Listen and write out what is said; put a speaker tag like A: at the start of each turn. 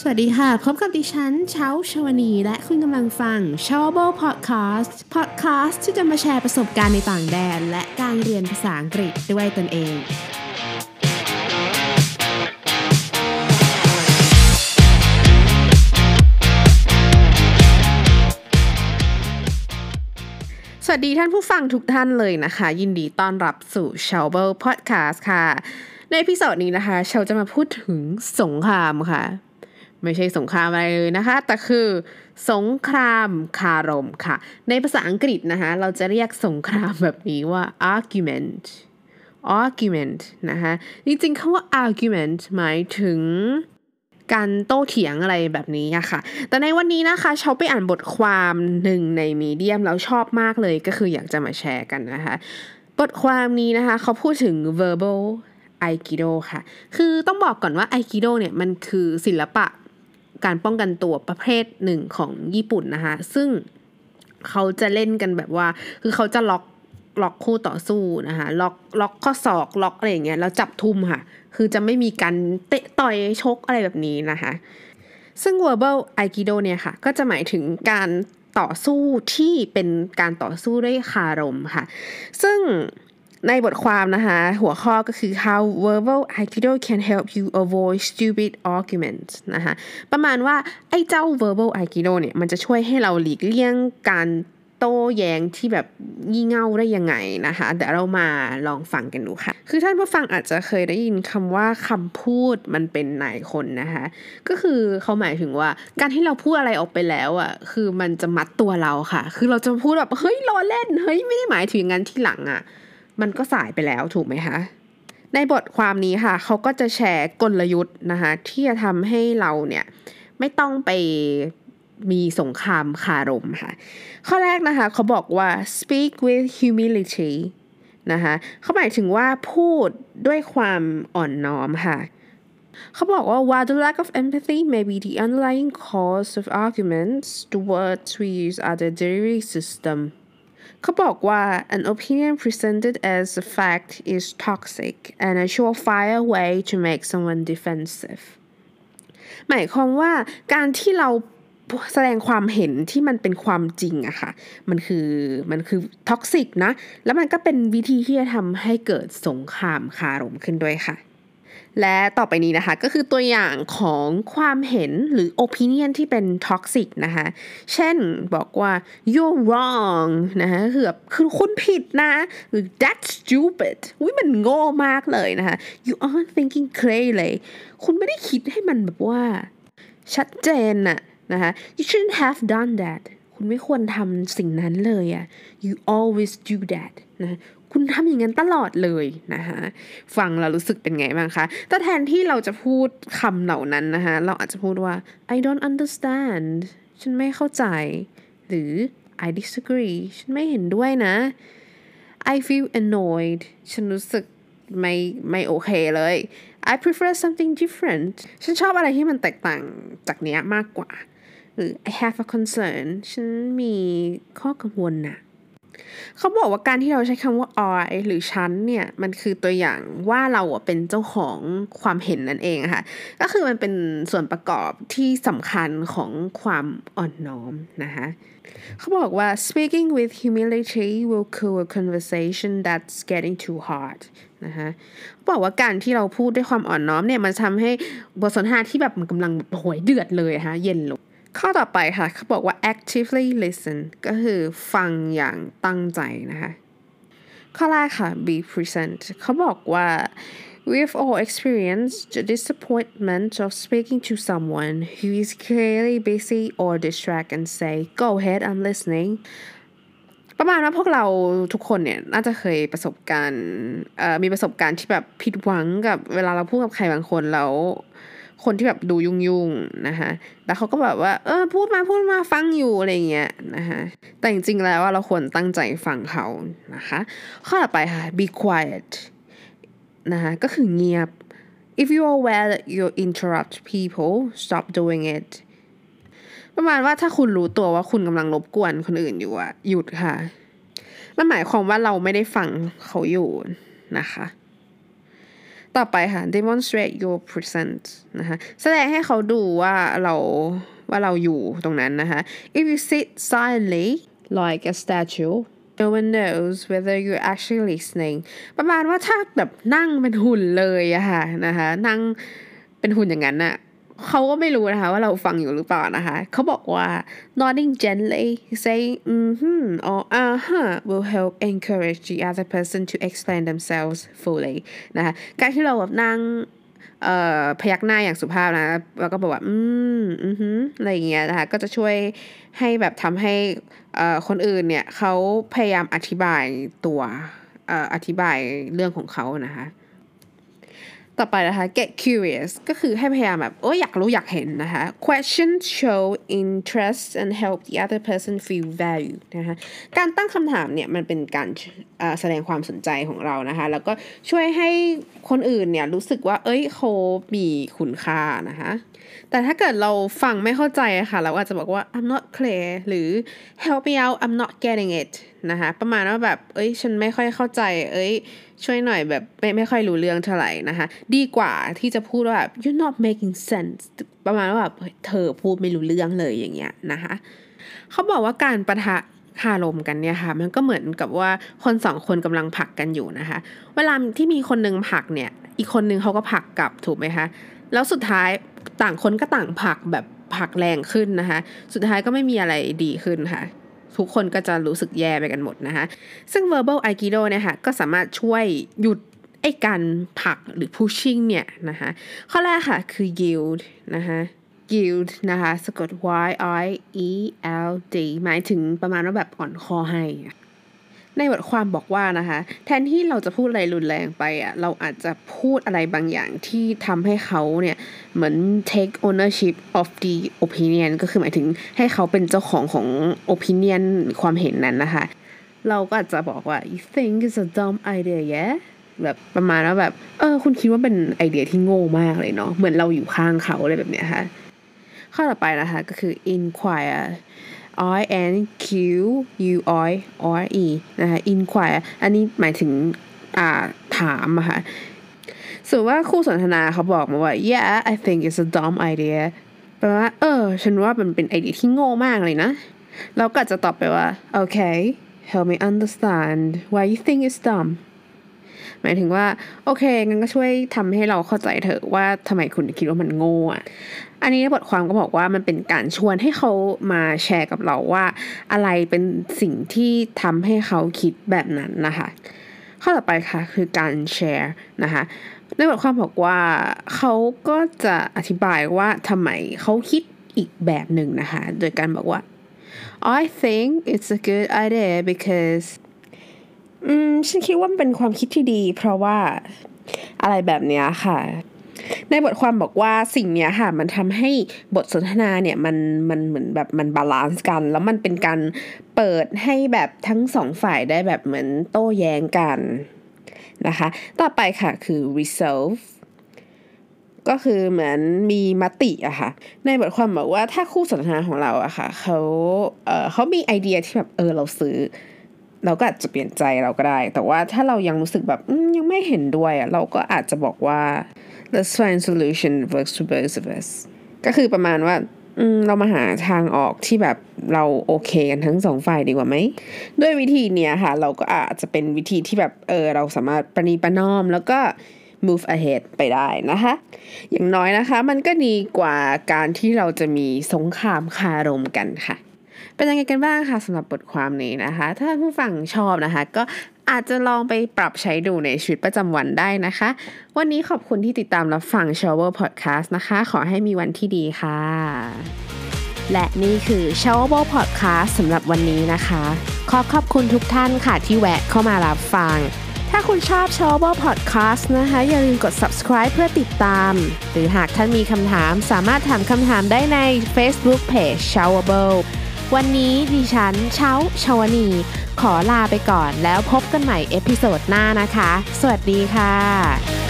A: สวัสดีค่ะ พบกับดิฉันเช้าชวนี และคุณกำลังฟัง s h o w b l e Podcast Podcast ที่จะมาแชร์ประสบการณ์ในต่างแดน และการเรียนภาษาอังกฤษด้วยตนเองสวัสดีท่านผู้ฟังทุกท่านเลยนะคะ ยินดีต้อนรับสู่ s h o w b l e Podcast ค่ะ ในพิโซดนี้นะคะเชาจะมาพูดถึงสงครามค่ะ ไม่ใช่สงครามอะไรเลยนะคะ แต่คือสงครามคารมค่ะ ในภาษาอังกฤษนะคะ เราจะเรียกสงครามแบบนี้ว่า argument argument นะคะ จริงๆคำว่า argument หมายถึงการโต้เถียงอะไรแบบนี้อะค่ะ แต่ในวันนี้นะคะเชาไปอ่านบทความหนึ่งในมีเดียมแล้วชอบมากเลยก็คืออยากจะมาแชร์กันนะคะ บทความนี้นะคะเขาพูดถึง verbal aikido ค่ะ คือต้องบอกก่อนว่า aikido เนี่ยมันคือศิลปะ การป้องกันตัวประเภทหนึ่งของญี่ปุ่นนะคะซึ่งเขาจะเล่นกันแบบว่า คือเขาจะล็อกล็อกคู่ต่อสู้นะคะล็อกล็อกข้อศอกล็อกอะไรอย่างเงี้ยแล้วจับทุ่มค่ะ คือจะไม่มีการเตะต่อยชกอะไรแบบนี้นะคะ ซึ่ง verbal aikido เนี่ยค่ะ ก็จะหมายถึงการต่อสู้ที่เป็นการต่อสู้ด้วยคารมค่ะ ซึ่ง ในบทความนะคะ หัวข้อก็คือ how verbal aikido can help you avoid stupid arguments นะคะประมาณว่า ไอ้เจ้า verbal aikido เนี่ยมันจะช่วยให้เราหลีกเลี่ยงการโต้แย้งที่แบบงี่เง่าได้ยังไงนะคะเดี๋ยวเรามาลองฟังกันดูค่ะ คือท่านผู้ฟังอาจจะเคยได้ยินคำว่าคำพูดมันเป็นนายคนนะคะ ก็คือเขาหมายถึงว่า การที่เราพูดอะไรออกไปแล้วอะ คือมันจะมัดตัวเราค่ะ คือเราจะพูดแบบเฮ้ยล้อเล่น เฮ้ยไม่ได้หมายถึงงั้นที่หลังอะ มันก็สายไปแล้วถูกไหมคะในบทความนี้ค่ะเขาก็จะแชร์กลยุทธ์นะคะที่จะทำให้เราเนี่ยไม่ต้องไปมีสงครามคารมค่ะ ข้อแรกนะคะเขาบอกว่า speak with humility นะคะเขาหมายถึงว่าพูดด้วยความอ่อนน้อมค่ะ เขาบอกว่า while the lack of empathy may be the underlying cause of arguments the words we use are the delivery system เขาบอกว่า an opinion presented as a fact is toxic and a surefire way to make someone defensive หมายความว่าการที่เราแสดงความเห็นที่มันเป็นความจริงอะค่ะ มันคือมันคือท็อกซิกนะ แล้วมันก็เป็นวิธีที่จะทำให้เกิดสงครามคารมขึ้นด้วยค่ะ และต่อไปนี้นะคะ ก็คือตัวอย่างของความเห็นหรือ opinion ที่เป็น toxic นะคะ เช่นบอกว่า you're wrong นะคะคือแบบคือคุณผิดนะ หรือ that's stupid อุ้ยมันโง่มากเลยนะคะ you aren't thinking clearly คุณไม่ได้คิดให้มันแบบว่า ชัดเจนน่ะนะคะ you shouldn't have done that คุณไม่ควรทำสิ่งนั้นเลยอะ you always do that นะ คุณทำอย่างนั้นตลอดเลยนะคะฟังเรารู้สึกเป็นไงบ้างคะแต่แทนที่เราจะพูดคำเหล่านั้นนะคะเราอาจจะพูดว่า I don't understand ฉันไม่เข้าใจ หรือ I disagree ฉันไม่เห็นด้วยนะ I feel annoyed ฉันรู้สึกไม่ไม่โอเคเลย I prefer something different ฉันชอบอะไรที่มันแตกต่างจากเนี้ยมากกว่า หรือ I have a concern ฉันมีข้อกังวลน่ะ เขาบอกว่าการที่เราใช้คำว่า I หรือฉันเนี่ย มันคือตัวอย่างว่าเราเป็นเจ้าของความเห็นนั่นเองค่ะ ก็คือมันเป็นส่วนประกอบที่สำคัญของความอ่อนน้อมนะคะเขาบอกว่า speaking with humility will cool a conversation that's getting too hard นะคะบอกว่าการที่เราพูดด้วยความอ่อนน้อมเนี่ย มันทำให้บทสนทนาที่แบบมันกำลังโหยเดือดเลยค่ะเย็นลง ข้อต่อไปค่ะเขาบอกว่า actively listen ก็คือฟังอย่างตั้งใจนะคะ ข้อแรกค่ะ be present เขาบอกว่า We've all experienced the disappointment of speaking to someone who is clearly busy or distracted and say, Go ahead, I'm listening. ประมาณว่าพวกเราทุกคนเนี่ยน่าจะเคยประสบการณ์มีประสบการณ์ที่แบบผิดหวังกับเวลาเราพูดกับใครบางคนแล้ว คนที่แบบดูยุ่งๆนะคะแล้วเขาก็แบบว่า เออพูดมาพูดมาฟังอยู่อะไรเงี้ยนะคะแต่จริงๆแล้วว่าเราควรตั้งใจฟังเขานะคะข้อต่อไปค่ะ be quiet นะคะก็คือเงียบ if you are aware that you interrupt people stop doing it ประมาณว่าถ้าคุณรู้ตัวว่าคุณกำลังรบกวนคนอื่นอยู่อะหยุดค่ะมันหมายความว่าเราไม่ได้ฟังเขาอยู่นะคะ ต่อไปค่ะ demonstrate your presence นะคะแสดงให้เขาดูว่าเราว่าเราอยู่ตรงนั้นนะคะ if you sit silently like a statue no one knows whether you're actually listening ประมาณว่าถ้าแบบนั่งเป็นหุ่นเลยอะค่ะนะคะนั่งเป็นหุ่นอย่างนั้นอะ เขาก็ไม่รู้นะคะ ว่าเราฟังอยู่หรือเปล่านะคะ เขาบอกว่า nodding gently saying mm-hmm or uh-huh will help encourage the other person to explain themselves fully นะคะการที่เราแบบนั่งเอ่อพยักหน้าอย่างสุภาพนะแล้วก็บอกว่า อืม อือฮึอะไรอย่างเงี้ยนะคะ ก็จะช่วยให้แบบทำให้เอ่อคนอื่นเนี่ยเขาพยายามอธิบายตัวเอ่ออธิบายเรื่องของเขานะคะ ต่อไปนะคะ get curious ก็คือให้พยายามแบบโอ้ยอยากรู้อยากเห็นนะคะ question show interest and help the other person feel valued นะคะการตั้งคำถามเนี่ยมันเป็นการแสดงความสนใจของเรานะคะ แล้วก็ช่วยให้คนอื่นเนี่ยรู้สึกว่า เอ้ยเขามีคุณค่านะคะ แต่ถ้าเกิดเราฟังไม่เข้าใจค่ะ เราอาจจะบอกว่า I'm not clear หรือ help me out I'm not getting it นะคะประมาณว่าแบบเอ้ยฉันไม่ค่อยเข้าใจ เอ้ยช่วยหน่อยแบบไม่ไม่ค่อยรู้เรื่องเท่าไหร่นะคะดีกว่าที่จะพูดว่าแบบ you're not making sense ประมาณว่าแบบเธอพูดไม่รู้เรื่องเลยอย่างเงี้ยนะคะเขาบอกว่าการประทะคารมกันเนี่ยค่ะมันก็เหมือนกับว่าคนสองคนกำลังผลักกันอยู่นะคะ เวลาที่มีคนนึงผลักเนี่ย อีกคนนึงเขาก็ผลักกลับถูกไหมคะแล้วสุดท้ายต่างคนก็ต่างผลักแบบผลักแรงขึ้นนะคะ สุดท้ายก็ไม่มีอะไรดีขึ้นค่ะ ทุกคนก็จะรู้สึกแย่ไปกันหมดนะคะ ซึ่ง verbal aikido เนี่ยค่ะก็สามารถช่วยหยุดไอ้การผลักหรือ pushing เนี่ยนะคะข้อแรกค่ะคือ yield นะคะ yield นะคะสะกด y i e l d หมายถึงประมาณว่าแบบอ่อนคอให้ ในบทความบอกว่านะคะ แทนที่เราจะพูดอะไรรุนแรงไปอะเราอาจจะพูดอะไรบางอย่างที่ทำให้เขาเนี่ยเหมือน take ownership of the opinion ก็คือหมายถึงให้เขาเป็นเจ้าของของ opinion ความเห็นนั้นนะคะ เราก็อาจจะบอกว่า you think it's a dumb idea yeah แบบประมาณว่าแบบ เออ คุณคิดว่าเป็นไอเดียที่โง่มากเลยเนาะเหมือนเราอยู่ข้างเขาอะไรแบบเนี้ยค่ะข้อต่อไปนะคะก็คือ inquire I N Q U I R E นะคะ inquire อันนี้หมายถึงอ่าถามอะค่ะส่วนว่าคู่สนทนาเขาบอกมาว่า yeah I think it's a dumb idea แปลว่า เออ ฉันว่ามันเป็นไอเดียที่โง่มากเลยนะ เราก็จะตอบไปว่า okay help me understand why you think it's dumb หมายถึงว่า โอเคงั้นก็ช่วยทำให้เราเข้าใจเถอะว่าทำไมคุณคิดว่ามันโง่อะอันนี้บทความก็บอกว่ามันเป็นการชวนให้เขามาแชร์กับเราว่า อะไรเป็นสิ่งที่ทำให้เขาคิดแบบนั้นนะคะข้อต่อไปค่ะคือการแชร์นะคะในบทความบอกว่าเขาก็จะอธิบายว่าทำไมเขาคิดอีกแบบหนึ่งนะคะ โดยการบอกว่า I think it's a good idea because อืมฉันคิดว่ามันเป็นความคิดที่ดี เพราะว่าอะไรแบบเนี้ยค่ะ ในบทความบอกว่าสิ่งเนี้ยค่ะ มันทำให้บทสนทนาเนี่ยมันมันเหมือนแบบมัน balance กัน แล้วมันเป็นการเปิดให้แบบทั้งสองฝ่ายได้แบบเหมือนโต้แย้งกันนะคะ ต่อไปค่ะคือ resolve ก็คือเหมือนมีมติอะค่ะ ในบทความบอกว่าถ้าคู่สนทนาของเราอะค่ะเขาเออเขามีไอเดียที่แบบเออเราซื้อ เราก็อาจจะเปลี่ยนใจเราก็ได้ แต่ว่าถ้าเรายังรู้สึกแบบยังไม่เห็นด้วยอะเราก็อาจจะบอกว่า let's find solution works for both of us ก็คือประมาณว่าเรามาหาทางออกที่แบบเราโอเคกันทั้งสองฝ่ายดีกว่าไหม ด้วยวิธีเนี้ยค่ะ เราก็อาจจะเป็นวิธีที่แบบเออเราสามารถประนีประนอมแล้วก็ move ahead ไปได้นะคะ อย่างน้อยนะคะ มันก็ดีกว่าการที่เราจะมีสงครามคารมกันค่ะ เป็นยังไงกันบ้างคะสำหรับบทความนี้นะคะ ถ้าผู้ฟังชอบนะคะ ก็อาจจะลองไปปรับใช้ดูในชีวิตประจำวันได้นะคะ วันนี้ขอบคุณที่ติดตามรับฟัง Shower Podcast นะคะ ขอให้มีวันที่ดีค่ะ และนี่คือ Shower Podcast สำหรับวันนี้นะคะ ขอขอบคุณทุกท่านค่ะที่แวะเข้ามารับฟังถ้าคุณชอบ Shower Podcast นะคะ อย่าลืมกด subscribe เพื่อติดตาม หรือหากท่านมีคำถามสามารถถามคำถามได้ใน Facebook Page Showerable วันนี้ดิฉันเช้าชาวนี ขอลาไปก่อนแล้วพบกันใหม่ episode หน้านะคะ สวัสดีค่ะ